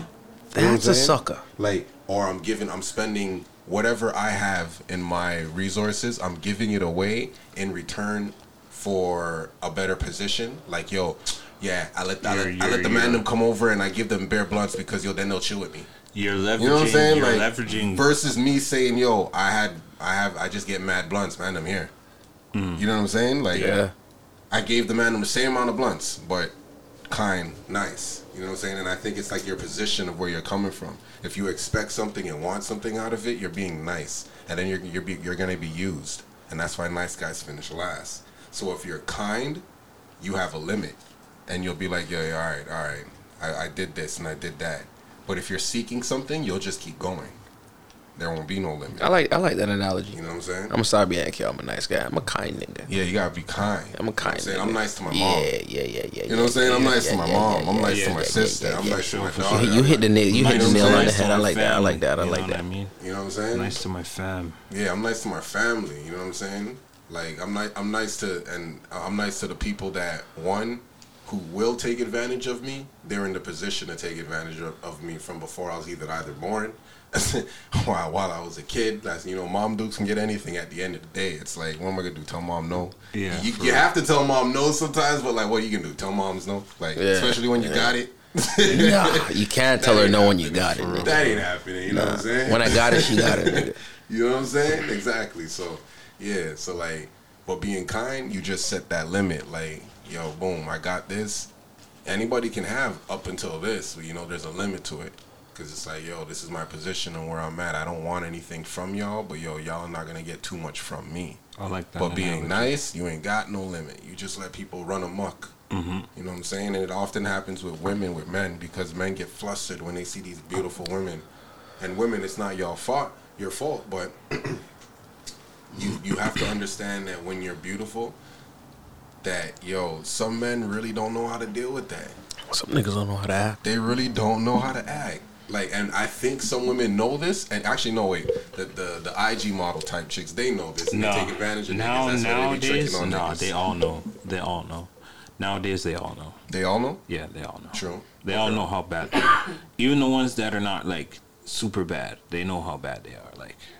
You know That's a sucker. Like, or I'm giving, I'm spending whatever I have in my resources, I'm giving it away in return for a better position. Like, yo, yeah, I let, I You're- let, I let the man them come over and I give them bare blunts because yo, then they'll chill with me. You're leveraging. You know what I'm saying? You're like, leveraging. versus me saying, yo, I had, I have, I just get mad blunts, man. I'm here. Mm. You know what I'm saying? Like, Yeah. I gave the man the same amount of blunts, but kind, nice. You know what I'm saying? And I think it's like your position of where you're coming from. If you expect something and want something out of it, you're being nice, and then you're you're, be, you're gonna be used, and that's why nice guys finish last. So if you're kind, you have a limit, and you'll be like, yeah, yeah all right, all right, I, I did this and I did that. But if you're seeking something, you'll just keep going. There won't be no limit. I like I like that analogy. You know what I'm saying? I'm a sorry Yankee. I'm a nice guy. I'm a kind nigga. yeah, you gotta be kind. I'm a kind You know I'm nigga. I'm nice to my mom. Yeah, yeah, yeah. Yeah. You know what I'm saying? I'm yeah, nice yeah, to my yeah, mom. yeah, I'm yeah, nice to my yeah, sister. yeah, I'm yeah. nice to my For daughter. You, you hit the nail. You hit the nail on the head. I like that. I like that. I you like know that. What I mean, You know what I'm saying? nice to my fam. Yeah, I'm nice to my family. You know what I'm saying? Like I'm nice. I'm nice to and I'm nice to the people that one who will take advantage of me. They're in the position to take advantage of, of me from before I was either either born. while while I was a kid, that's you know, mom dukes can get anything. At the end of the day, it's like, what am I gonna do? Tell mom no? Yeah, you, you have to tell mom no sometimes, but like, what you can do? Tell moms no, like Yeah, especially when you yeah. got it. Nah, you can't tell her no when you got it. nigga. That ain't happening. You know what I'm saying? When I got it, she got it. Nigga. You know what I'm saying? Exactly. So, yeah. So like, but being kind, you just set that limit. Like, yo, boom, I got this. Anybody can have up until this. You know, there's a limit to it. Cause it's like, yo, this is my position and where I'm at. I don't want anything from y'all, but yo, y'all are not gonna get too much from me. I like that. But being nice, you ain't got no limit. You just let people run amok. Mhm. You know what I'm saying? And it often happens with women, with men, because men get flustered when they see these beautiful women. And women, it's not your fault, your fault, but you you have to understand that when you're beautiful, that yo, some men really don't know how to deal with that. Some niggas don't know how to act. They really don't know how to act. Like, and I think some women know this. And actually, no, wait, the the, the IG model type chicks, they know this. And No, they take advantage of now niggas. That's why they be nowadays, tricking on no, niggas. they all know. They all know. Nowadays, they all know. They all know. Yeah, they all know. True. They all know how bad. They are. Even the ones that are not like super bad, they know how bad they are. Like, yeah,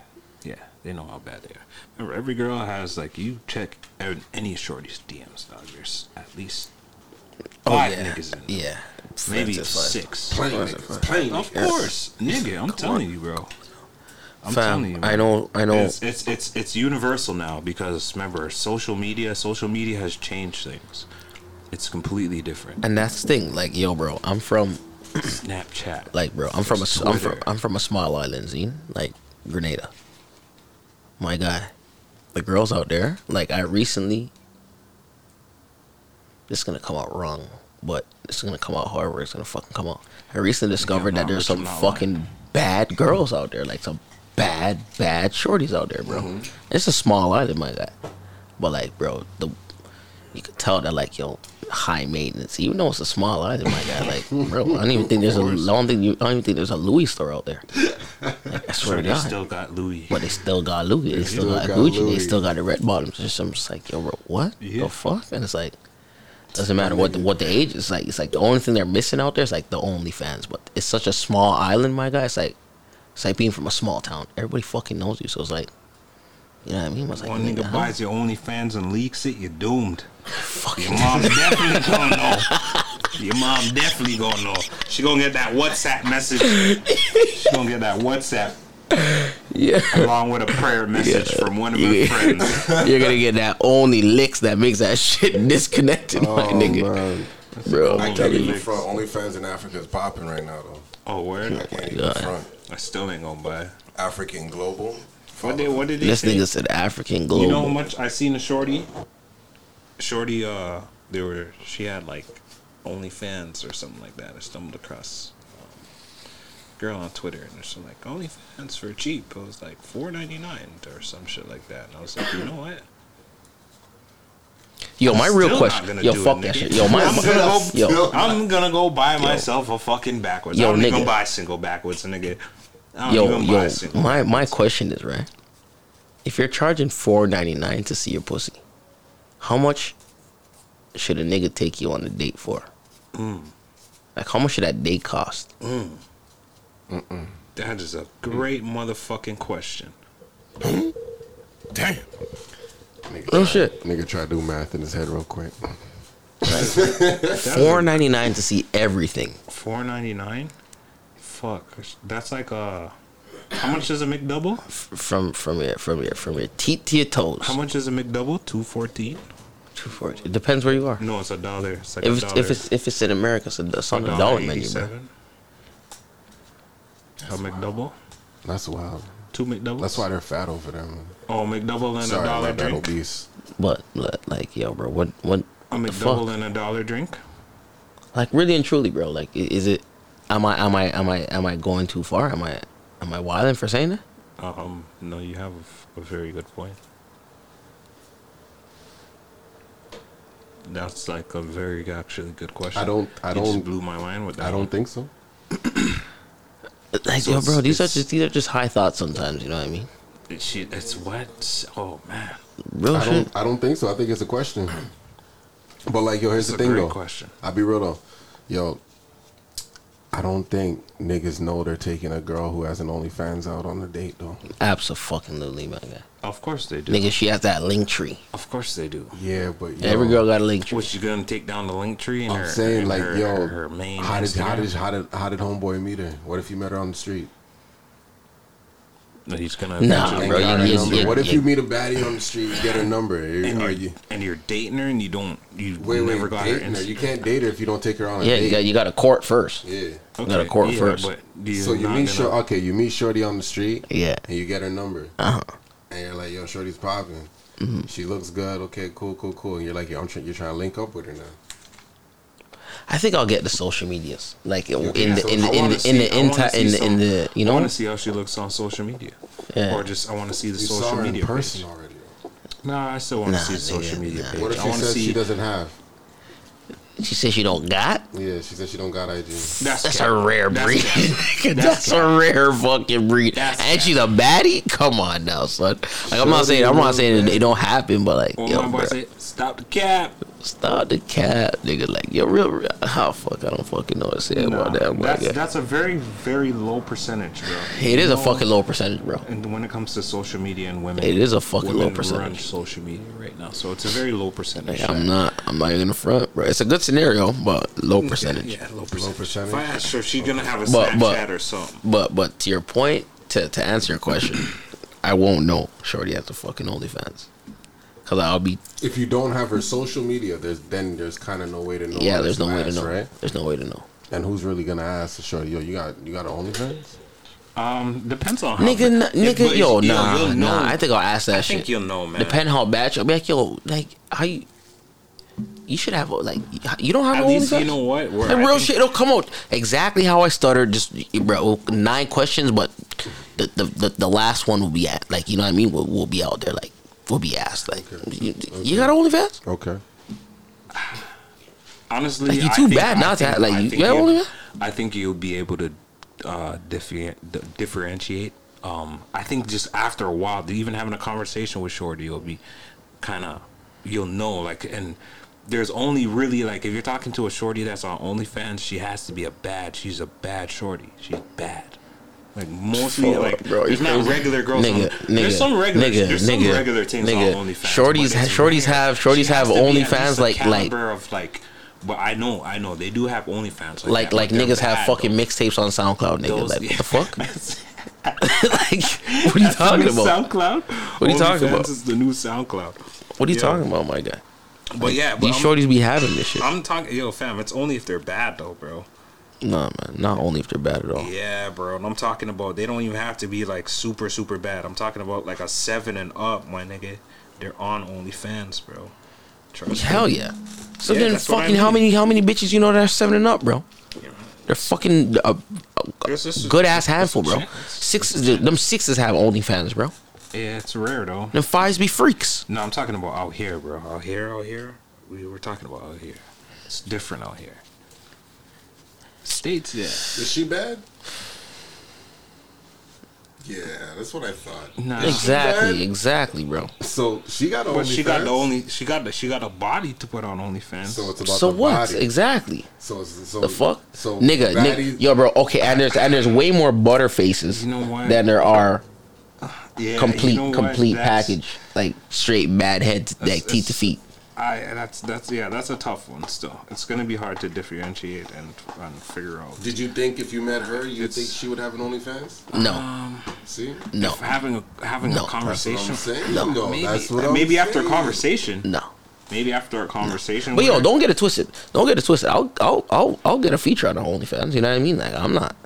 they know how bad they are. Remember, every girl has like you check any shorty's DMs. Dog, there's at least Oh five yeah, niggas in. yeah. maybe six. Plain Of niggas. Of course, nigga. I'm telling you, bro. I'm telling you. Fam, I know, I know. It's, it's it's it's universal now because remember, social media. Social media has changed things. It's completely different. And that's the thing, like, yo, bro, I'm from, Snapchat. like, bro, I'm from a, I'm from, I'm from a small island, zine, like Grenada. My guy, the girls out there, like, I recently, this is gonna come out wrong, but it's gonna come out however it's gonna fucking come out. I recently discovered not that there's some fucking bad girls out there, like some bad, bad shorties out there, bro. Mm-hmm. It's a small island, my guy, but like, bro, the you could tell that like, yo, high maintenance, even though it's a small island, my guy. Like, bro, I don't even think there's a. I don't think you, I don't even think there's a Louis store out there. Like, I swear Sure, to they God. still got Louis. But they still got Louis. They still, still got, got Gucci. Louis. They still got the red bottoms. Just I'm just like, yo, bro, what Yeah. the fuck? And it's like, doesn't matter what the, what the age is. Like, it's like the only thing they're missing out there is like the OnlyFans. But it's such a small island, my guy. It's like, it's like being from a small town. Everybody fucking knows you. So it's like, you know what I mean? I was like, One nigga, nigga buys your OnlyFans and leaks it, you're doomed. fucking Your mom definitely gonna know. Your mom definitely gonna know. She gonna get that WhatsApp message. She gonna get that WhatsApp yeah. along with a prayer message from one of her Yeah. friends. You're gonna get that only licks that makes that shit disconnected, my Oh, nigga. man. Bro, I can't telling even front. OnlyFans in Africa is popping right now, though. Oh, where? I can't even oh front. I still ain't gonna buy. African Global. What did what did This say? nigga said African global. You know how much I seen a shorty? Shorty, uh, they were she had like OnlyFans or something like that. I stumbled across um, girl on Twitter and she's like OnlyFans for cheap. It was like four ninety nine or some shit like that. And I was like, you know what? Yo, my I'm real question. Yo, do it, fuck that nigga. shit. Yo, my, I'm my- gonna go. yo, I'm gonna go buy myself a fucking backwards. Yo, I don't even nigga. buy single backwards, nigga. I don't yo, even buy yo. single. My my question is right. If you're charging four ninety nine to see your pussy, how much should a nigga take you on a date for? Mm. Like, how much should that date cost? That is a great motherfucking question. Damn. Nigga Real try- shit. Nigga try to do math in his head real quick. Four ninety nine to see everything. Four ninety nine. Fuck, that's like a. How much is a McDouble? F- From from your from your from your teeth to your toes. How much is a McDouble? Two fourteen. Two forty. It depends where you are. No, it's a dollar. It's like If a it's, dollar. if it's if it's in America, it's, a, it's on the $1.87. dollar menu, bro. A McDouble. That's wild. Two McDoubles. That's why they're fat over there, man. Oh, McDouble and Sorry, a dollar my bad, drink. obese. But li- like, yo, bro, what what A the McDouble fuck? and a dollar drink. Like, really and truly, bro. Like, is it? Am I am I am I am I going too far? Am I am I wilding for saying that? Um, no, you have a, a very good point. That's like a very actually good question. I don't- I You just don't- blew my mind with that. I don't one. think so. Like, So yo, bro, these are just these are just high thoughts sometimes. You know what I mean? It, shit, it's what? Oh man, Real I shit. don't. I don't think so. I think it's a question. But like, yo, here's It's the a thing, great though. question. I'll be real though, yo. I don't think niggas know they're taking a girl who has an OnlyFans out on a date though. Absolutely, my guy. of course they do. Nigga, she has that Linktree. Of course they do. Yeah, but yo, Every girl got a Linktree. What you gonna take down the Linktree and I'm her? saying and like, her, yo, her, her main. how did how did how did how did homeboy meet her? What if you met her on the street? That he's gonna Nah, eventually bro, get got her you- you- number. number. what if you- you meet a baddie on the street, you get her number? Are, and are you're, you and you're dating her and you don't you wait never wait got her dating her? Insta- You can't date her if you don't take her on a Yeah, date. you got you got to court first. yeah. You gotta court yeah, first. But do you So you not meet gonna- short, okay, you meet Shorty on the street, Yeah. and you get her number, Uh huh. and you're like, yo, Shorty's popping. Mm-hmm. She looks good. Okay, cool, cool, cool. And you're like, yo, I'm try- you're trying to link up with her now. I think I'll get the social medias, like in yeah, the in the in the in the I in the, in the you know. I want to see how she looks on social media, Yeah. or just I want to see the You social saw her in person page. already. Nah, I still want to Nah, see the social media nah. page. What if I she want to says see. she doesn't have? She said she don't got. Yeah, she said she don't got IG. That's, That's a rare breed. cap. That's, a rare fucking breed. That's and she's a baddie. Come on now, son. Like I'm not saying I'm not saying bad. it don't happen, but like Well, yo, my boy bro, said, "Stop the cap." Stop the cat, nigga. Like yo, real, real. Oh fuck, I don't fucking know what to say about that. that's guy. that's a very very low percentage, bro. It is You a know, fucking low percentage, bro. And when it comes to social media and women, It is a fucking low women run percentage. social media right now, so it's a very low percentage. Like, I'm not. I'm not even in the front, bro. It's a good scenario, but low percentage. Yeah, low percentage. percentage. If I asked her, she's gonna have a But- Snapchat but- or something. But but to your point, to to answer your question, I won't know. Shorty has the fucking OnlyFans, cause I'll be If you don't have her social media, there's then there's kind of no way to know. yeah. There's no you way to know. right? There's no way to know. And who's really gonna ask the Shorty? Yo, you got you got an OnlyFans? Um, depends on how Nigga, ba- n- if- nigga, but yo, you'll- nah, you'll know- nah. I think I'll ask that shit. I shit. think you'll know, man. Depend how bad you'll be like, yo, like how you. You should have like you don't have At no least you know what. Where Like real think- shit, it'll come out exactly how I stuttered. Just bro, nine questions, but the the, the, the last one will be at like you know what I mean. Will will be out there like will be asked like Okay. you, you got OnlyFans? Okay. honestly, Like, you I too think- bad I not to have- like, I you- think you have you'll- I think you'll be able to uh, differ- differentiate. Um, I think just after a while, even having a conversation with Shorty, you'll be kind of you'll know like and. There's only really like if you're talking to a shorty that's on OnlyFans, she has to be a bad. She's a bad shorty. She's bad. Like mostly Fuck, like bro, you there's not crazy. regular girls. Nigga, on, nigga, there's some regular. nigga, there's some nigga, regular things nigga. on OnlyFans. Shorties ha- shorties rare. have- shorties have to be at OnlyFans like- like- of like. But I know, I know they do have OnlyFans Like that, like but they're niggas have bad, fucking mixtapes on SoundCloud, nigga. Those- like what the fuck? like what are you talking about? SoundCloud. What are you talking OnlyFans about? Is the new SoundCloud. What are you Yeah. talking about, my guy? But yeah, but These I'm, shorties be having this shit. I'm talking, yo, fam. It's only if they're bad though, bro. Nah, man. Not only if they're bad at all. Yeah, bro. And I'm talking about they don't even have to be like super, super bad. I'm talking about like a seven and up, my nigga. They're on OnlyFans, bro. Trust me. Hell yeah. So Yeah, then, what I fucking how many how many bitches you know that are seven and up, bro? They're fucking uh, uh, a, There's just- good ass handful, bro. Sixes, them sixes have OnlyFans, bro. Yeah, it's rare though. Them fives be freaks. No, I'm talking about out here, bro. Out here, out here. We were talking about out here. It's different out here. States, yeah. Is she bad? Yeah, that's what I thought. Nah. Exactly, exactly, bro. So she got But she got the only she got the she got a body to put on OnlyFans. So it's about So the what? body. Exactly. So, so The fuck, So nigga, baddies- nigga, yo, bro. Okay, and there's and there's way more butter faces You know than there are yeah, complete you know complete That's- package, like straight bad head, to, like teeth to feet. I that's that's yeah, that's a tough one. Still, it's gonna be hard to differentiate and and figure out. Did you think if you met her, you It's- think she would have an OnlyFans? No, um, See, no, If having a having No. a that's what I'm conversation. saying. No. No, Maybe, that's what I'm maybe after a conversation. no. Maybe after a conversation. But yo, her. don't get it twisted. Don't get it twisted. I'll I'll I'll, I'll get a feature on the OnlyFans. You know what I mean? Like I'm not.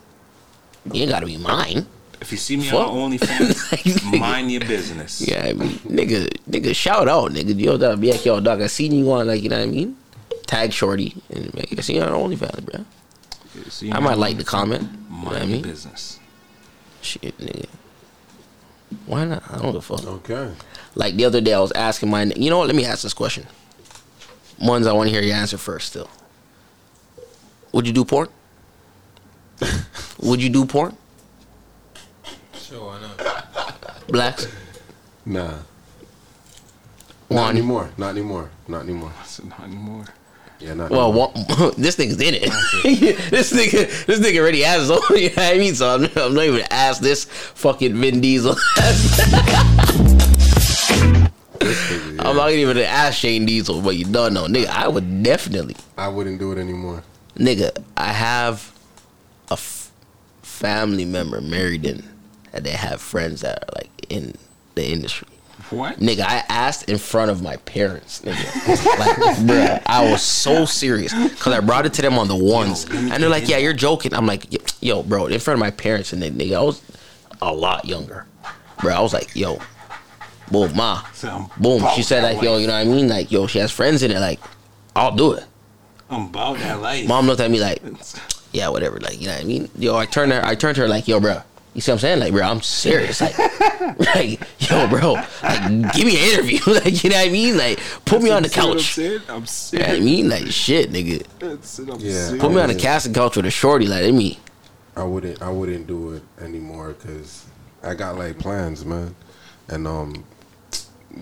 You ain't gotta be mine. If you see me Fuck. on OnlyFans, Like, mind your business. Yeah, I mean, nigga, nigga, shout out, nigga. Yo, dog, be like, yo, dog, I seen you on, like, you know what I mean? Tag Shorty, and be like, I seen you on OnlyFans, bro. You see I might like the comment. You know Mind I your mean? business. Shit, nigga. Why not? I don't give a fuck. Okay. Like the other day, I was asking my, you know what? Let me ask this question. Ones I want to hear your answer first. Still, would you do porn? would you do porn? Sure, why not? Blacks? Nah. Not One. anymore. Not anymore. Not anymore. Not anymore. Yeah, not Well, anymore. one, this nigga's in it. this nigga, this nigga already has his own. You know what I mean? So I'm, I'm not even gonna ask this fucking Vin Diesel. I'm not even gonna ask Shane Diesel, but you don't know, nigga. I would definitely, I wouldn't do it anymore. nigga. I have a f- family member married in, and they have friends that are like in the industry. What? Nigga, I asked in front of my parents, nigga. like, bruh, I was so serious because I brought it to them on the ones, and they're like, "Yeah, you're joking." I'm like, "Yo, bro," in front of my parents, and they, nigga, I was a lot younger, bro. I was like, "Yo, boom, ma, So boom." She said that like, "Yo, you know what I mean?" Like, "Yo, she has friends in it." Like, I'll do it. I'm about that life. Mom looked at me like, "Yeah, whatever." Like, you know what I mean? Yo, I turned her, I turned her like, "Yo, bro." You see what I'm saying? Like, bro, I'm serious. Like, like, yo, bro, like, give me an interview. like, you know what I mean? Like, put me on the See what I'm couch. I'm You know what I mean? Like, shit, nigga. That's it, I'm Yeah. serious. Put me on the Yeah. casting couch with a shorty. Like, I mean, I wouldn't. I wouldn't do it anymore because I got like plans, man. And um,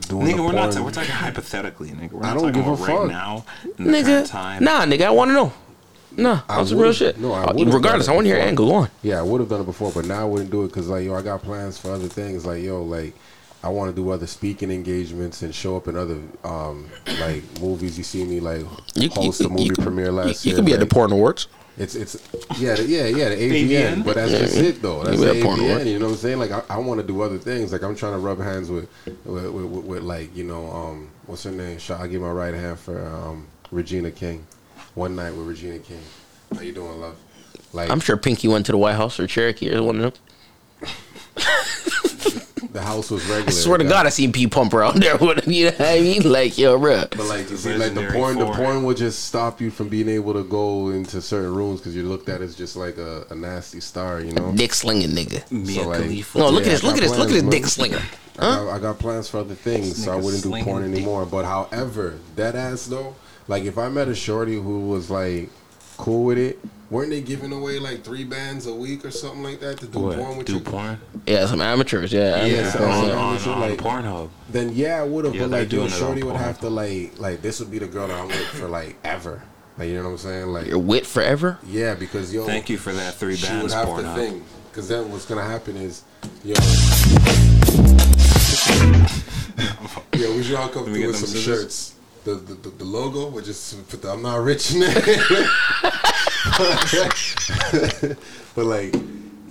doing Nigga, we're not. porn- We're talking hypothetically, nigga. We're I don't talking give a about right fuck. now. In the nigga. time. Nah, nigga, I want to know. Nah, I that's real shit. no, I Uh, would've Regardless, I want to hear before. angle. Go on. Yeah, I would have done it before, but now I wouldn't do it because like yo, I got plans for other things. Like yo, like I want to do other speaking engagements and show up in other um like movies. You see me like You, host you, a movie you, premiere last you, year. you could be at the like, porn awards. It's it's yeah yeah yeah the AVN, AVN? but that's just it though. That's the at porn AVN. awards. You know what I'm saying? Like I, I want to do other things. Like I'm trying to rub hands with with, with, with, with, like you know um what's her name? Shot. I give my right hand for um Regina King. One night with Regina King. How you doing, love? Like I'm sure Pinky went to the White House or Cherokee or one of them. the house was regular. I swear to guys. God, I seen P Pump around there. With him, you know what I mean? Like, yo, bro. But like you see, like the Legendary porn, the forehead. porn will just stop you from being able to go into certain rooms because you're looked at as just like a, a nasty star, you know. Dick slinging nigga. Mia So, like- Khalifa. No, look Yeah, at this. I Look at this. Look at this dick man. slinger. I, got, I got plans for other things, so I wouldn't do slinging porn dick. anymore. But however, that ass though, Like if I met a shorty who was like cool with it, weren't they giving away like three bands a week or something like that to do porn What? with Do your porn? Yeah, some amateurs. Yeah, Yeah, amateurs, so on, on, so, on like- Pornhub. Then yeah, I would have. Yeah, but like, yo, doing it shorty would have to like, like this would be the girl that I'm with for like ever. Like you know what I'm saying? Like Your wit forever. yeah, because yo, Thank you for that three she would have porn. to think. Because then what's gonna happen is, yo, yo, we should all come through with some scissors. shirts. The, the, the, the logo, which is put the I'm not rich in it. but like,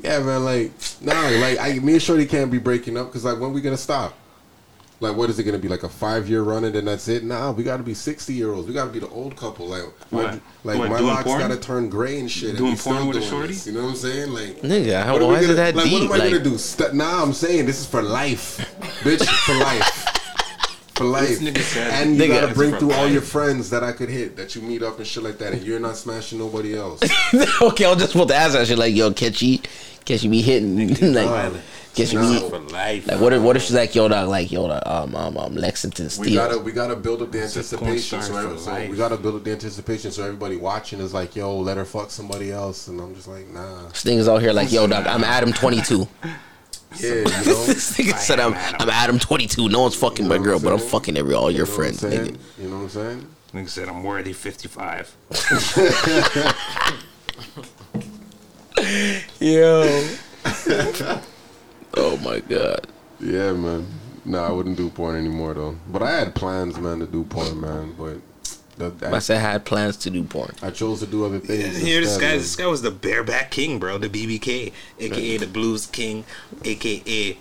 yeah, man, like, nah, like, I, me and Shorty can't be breaking up because like, when we gonna stop? Like, what is it gonna be? Like a five year run and then that's it? Nah, we gotta be sixty year olds. We gotta be the old couple. Like, What? like What, my doing locks porn? gotta turn gray and shit. Doing we still porn with a shorty? this, you know what I'm saying? Like, Nigga, how, what are we why is gonna- it that like, deep? What am I like, gonna do? St- nah, I'm saying this is for life, bitch, for life. For life, and you Nigga, gotta bring for through all life. your friends that I could hit, that you meet up and shit like that, and you're not smashing nobody else. okay, I was just about to ask that shit. Like, yo, catch you, catch be hitting, like, catch you Nah. be. for life. Like, what if, what if she's like, yo, dog, like, yo, dog, um, um, um, Lexington Steele. We gotta we gotta build up the It's a porn anticipation. So, every- so we gotta build up the anticipation so everybody watching is like, yo, let her fuck somebody else, and I'm just like, nah, This nigga's out here like, yo, dog, I'm Adam 22. yeah, you know. this nigga said, I'm, I'm Adam 22. No one's fucking You my girl, but I'm I'm fucking every all your You know friends, nigga. You know what I'm saying? Nigga said I'm worthy 55. Yo. oh my god. Yeah, man. No, I wouldn't do porn anymore though. But I had plans, man, to do porn, man. But that, I said I had plans to do porn. I chose to do other things. Here, this guy, this guy was the bareback king, bro. The BBK, aka the Blues King, aka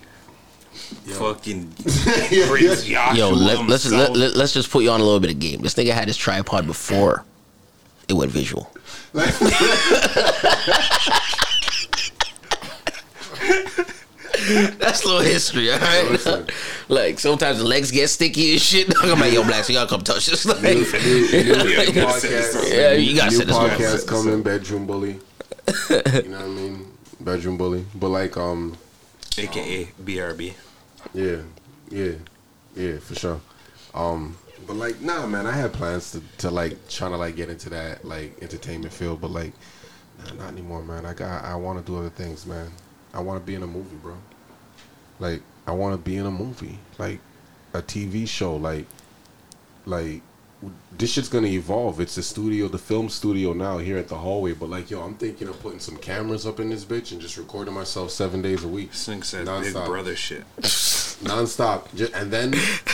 fucking Prince Joshua. Yo, let, let's just, let, himself. let, let's just put you on a little bit of game. This nigga had his tripod before it went visual. That's a little history, all right? Listen. like sometimes the legs get sticky and shit. I'm like, yo, black, so y'all come touch this. Like, New, new, new, Yeah, you gotta say podcast, this. Yeah, you gotta new say this one. podcast coming, bedroom bully. you know what I mean? Bedroom bully. But like, um, aka BRB. yeah, yeah, yeah, for sure. Um, but like, nah, man, I had plans to, to like trying to like get into that like entertainment field, but like, nah, not anymore, man. I got, I want to do other things, man. I want to be in a movie, bro. Like, I want to be in a movie, like a TV show, like, like this shit's gonna evolve. It's the studio, the film studio now here at the hallway. But like, yo, I'm thinking of putting some cameras up in this bitch and just recording myself seven days a week, This nigga said Big Non-stop. Brother shit. nonstop. Ju- And then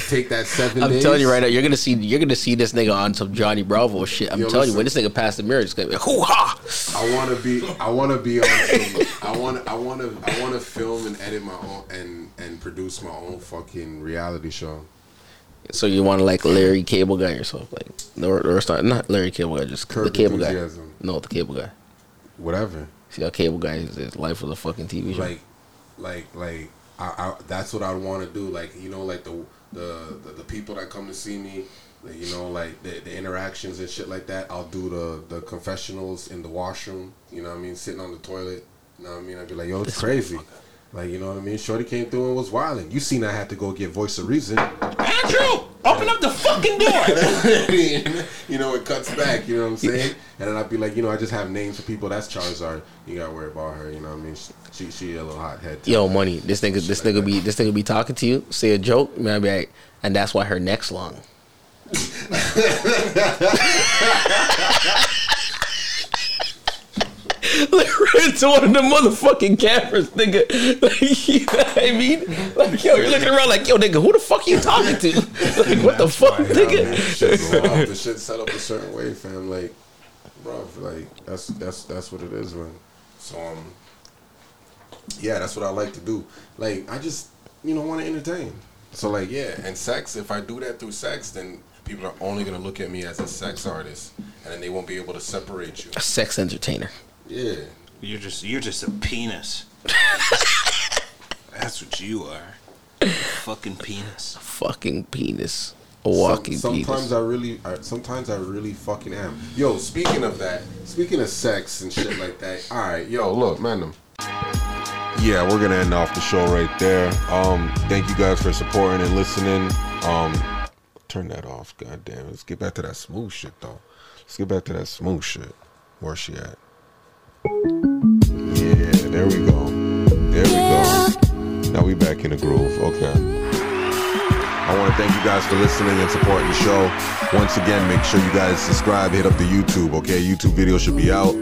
take that 7 I'm days. telling you right now, you're gonna see you're gonna see this nigga on some Johnny Bravo shit. I'm Yo, telling you, when this nigga passed the mirror, it's gonna be hoo ha. I want to be. I want to be on. Some, I want. I want to. I want to film and edit my own and and produce my own fucking reality show. So you want to like Larry Cable Guy yourself, like or, or not not Larry Cable Guy, just Curb the Cable Guy. No, the Cable Guy. Whatever. See how Cable Guy his, his life was a fucking TV show. like like like I, I that's what I'd want to do like you know like the, the the the people that come to see me you know like the, the interactions and shit like that I'll do the the confessionals in the washroom you know what I mean sitting on the toilet you know what I mean? I'd be like yo it's crazy. like you know what I mean? Shorty came through and was wilding you seen I had to go get voice of reason. Andrew, open up the fucking door. you know it cuts back you know what I'm saying? And then I'd be like you know I just have names for people. That's Charizard. You gotta worry about her you know what I mean? She she a little hot head too. Yo, money. This nigga, this nigga be, this nigga be talking to you, say a joke, man, be like, and that's why her neck's long. Like right into one of the motherfucking cameras, nigga. Like, you know what I mean? Like, yo, you're looking around like, yo, nigga, who the fuck are you talking to? Like, what the fuck, man, nigga? shit the shit set up a certain way, fam. Like, bro, like that's that's that's what it is, man. So um, yeah, that's what I like to do. Like, I just you know want to entertain. So like, yeah, and sex. If I do that through sex, then people are only gonna look at me as a sex artist, and then they won't be able to separate you. A sex entertainer. Yeah, You're just you're just a penis. That's what you are. Fucking penis. Fucking penis. A walking Some- sometimes penis. I really, I, sometimes I really fucking am. Yo, speaking of that, speaking of sex and shit like that. All right, yo, look, man. Yeah, we're gonna end off the show right there. Um, thank you guys for supporting and listening. Um, turn that off. God damn. Let's get back to that smooth shit though. Let's get back to that smooth shit. Where's she at? Yeah, there we go. There we go. Now we back in the groove. Okay. I want to thank you guys for listening and supporting the show. Once again, make sure you guys subscribe, hit up the YouTube, okay? YouTube video should be out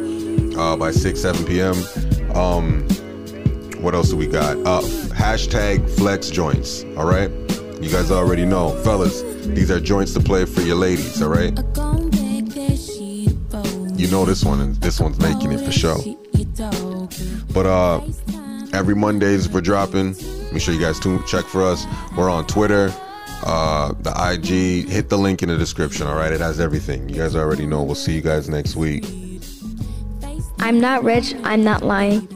uh, by 6, 7 p.m. Um, what else do we got? Uh, hashtag flex joints, all right? You guys already know. Fellas, these are joints to play for your ladies, all right? You know this one, and this one's making it for sure. But uh, every Mondays we're dropping. Make sure you guys tune check for us. We're on Twitter, uh, the IG. Hit the link in the description. All right, it has everything. You guys already know. We'll see you guys next week. I'm not rich, I'm not lying.